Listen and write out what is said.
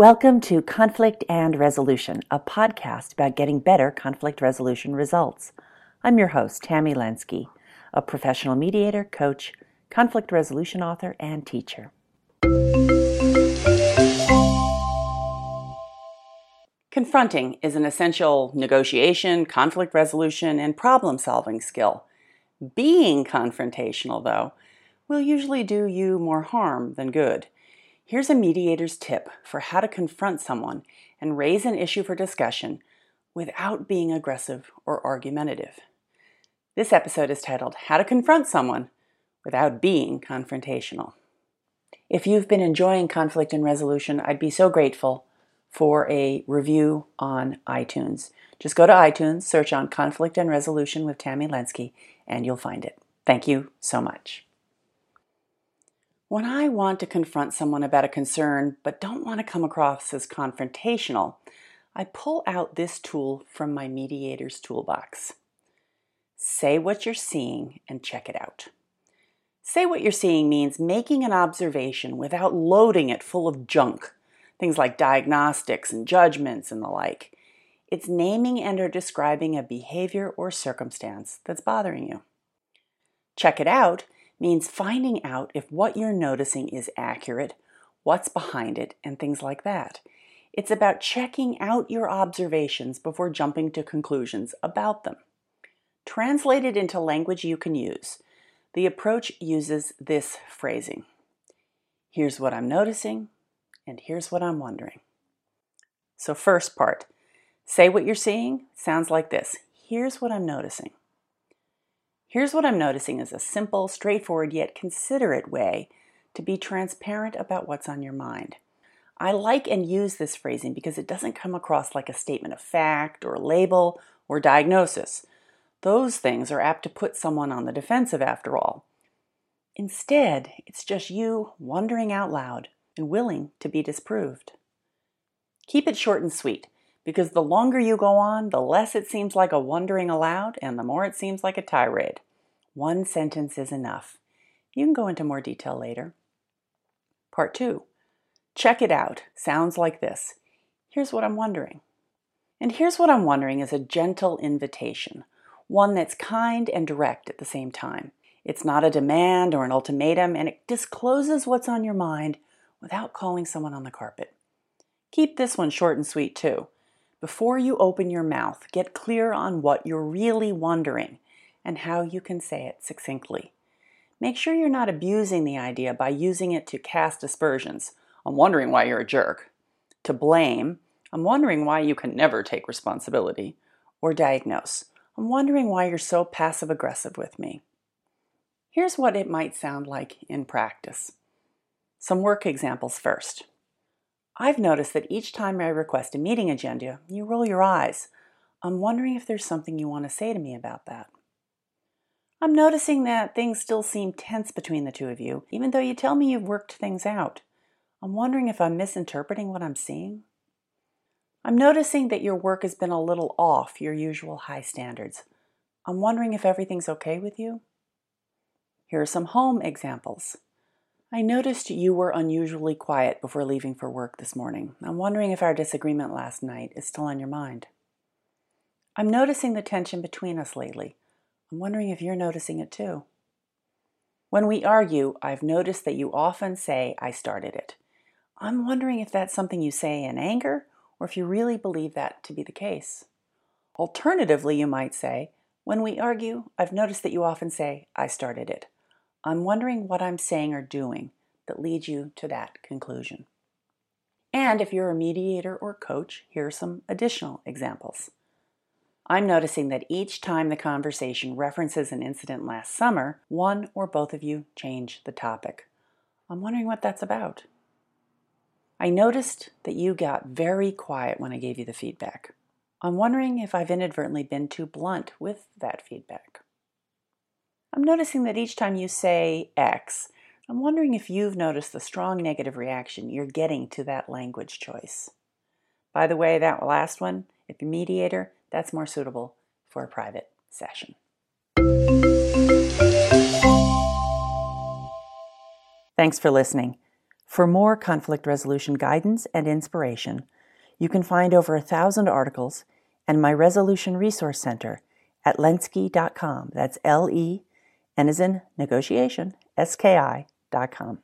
Welcome to Conflict and Resolution, a podcast about getting better conflict resolution results. I'm your host, Tammy Lenski, a professional mediator, coach, conflict resolution author, and teacher. Confronting is an essential negotiation, conflict resolution, and problem solving skill. Being confrontational, though, will usually do you more harm than good. Here's a mediator's tip for how to confront someone and raise an issue for discussion without being aggressive or argumentative. This episode is titled How to Confront Someone Without Being Confrontational. If you've been enjoying conflict and resolution, I'd be so grateful for a review on iTunes. Just go to iTunes, search on Conflict and Resolution with Tammy Lenski, and you'll find it. Thank you so much. When I want to confront someone about a concern but don't want to come across as confrontational, I pull out this tool from my mediator's toolbox. Say what you're seeing and check it out. Say what you're seeing means making an observation without loading it full of junk, things like diagnostics and judgments and the like. It's naming and or describing a behavior or circumstance that's bothering you. Check it out means finding out if what you're noticing is accurate, what's behind it, and things like that. It's about checking out your observations before jumping to conclusions about them. Translated into language you can use, the approach uses this phrasing Here's what I'm noticing, and here's what I'm wondering. So, first part say what you're seeing sounds like this Here's what I'm noticing. Here's what I'm noticing is a simple, straightforward, yet considerate way to be transparent about what's on your mind. I like and use this phrasing because it doesn't come across like a statement of fact or label or diagnosis. Those things are apt to put someone on the defensive after all. Instead, it's just you wondering out loud and willing to be disproved. Keep it short and sweet because the longer you go on, the less it seems like a wondering aloud and the more it seems like a tirade. One sentence is enough. You can go into more detail later. Part two. Check it out. Sounds like this. Here's what I'm wondering. And here's what I'm wondering is a gentle invitation, one that's kind and direct at the same time. It's not a demand or an ultimatum, and it discloses what's on your mind without calling someone on the carpet. Keep this one short and sweet, too. Before you open your mouth, get clear on what you're really wondering and how you can say it succinctly. Make sure you're not abusing the idea by using it to cast aspersions. I'm wondering why you're a jerk. To blame, I'm wondering why you can never take responsibility. Or diagnose, I'm wondering why you're so passive aggressive with me. Here's what it might sound like in practice. Some work examples first. I've noticed that each time I request a meeting agenda, you roll your eyes. I'm wondering if there's something you want to say to me about that. I'm noticing that things still seem tense between the two of you, even though you tell me you've worked things out. I'm wondering if I'm misinterpreting what I'm seeing. I'm noticing that your work has been a little off your usual high standards. I'm wondering if everything's okay with you. Here are some home examples. I noticed you were unusually quiet before leaving for work this morning. I'm wondering if our disagreement last night is still on your mind. I'm noticing the tension between us lately. I'm wondering if you're noticing it too. When we argue, I've noticed that you often say, I started it. I'm wondering if that's something you say in anger or if you really believe that to be the case. Alternatively, you might say, When we argue, I've noticed that you often say, I started it. I'm wondering what I'm saying or doing that leads you to that conclusion. And if you're a mediator or coach, here are some additional examples. I'm noticing that each time the conversation references an incident last summer, one or both of you change the topic. I'm wondering what that's about. I noticed that you got very quiet when I gave you the feedback. I'm wondering if I've inadvertently been too blunt with that feedback. I'm noticing that each time you say X, I'm wondering if you've noticed the strong negative reaction you're getting to that language choice. By the way, that last one, if you're mediator, that's more suitable for a private session. Thanks for listening. For more conflict resolution guidance and inspiration, you can find over a thousand articles and my Resolution Resource Center at lenski.com. That's L E, N as in negotiation, S K I.com.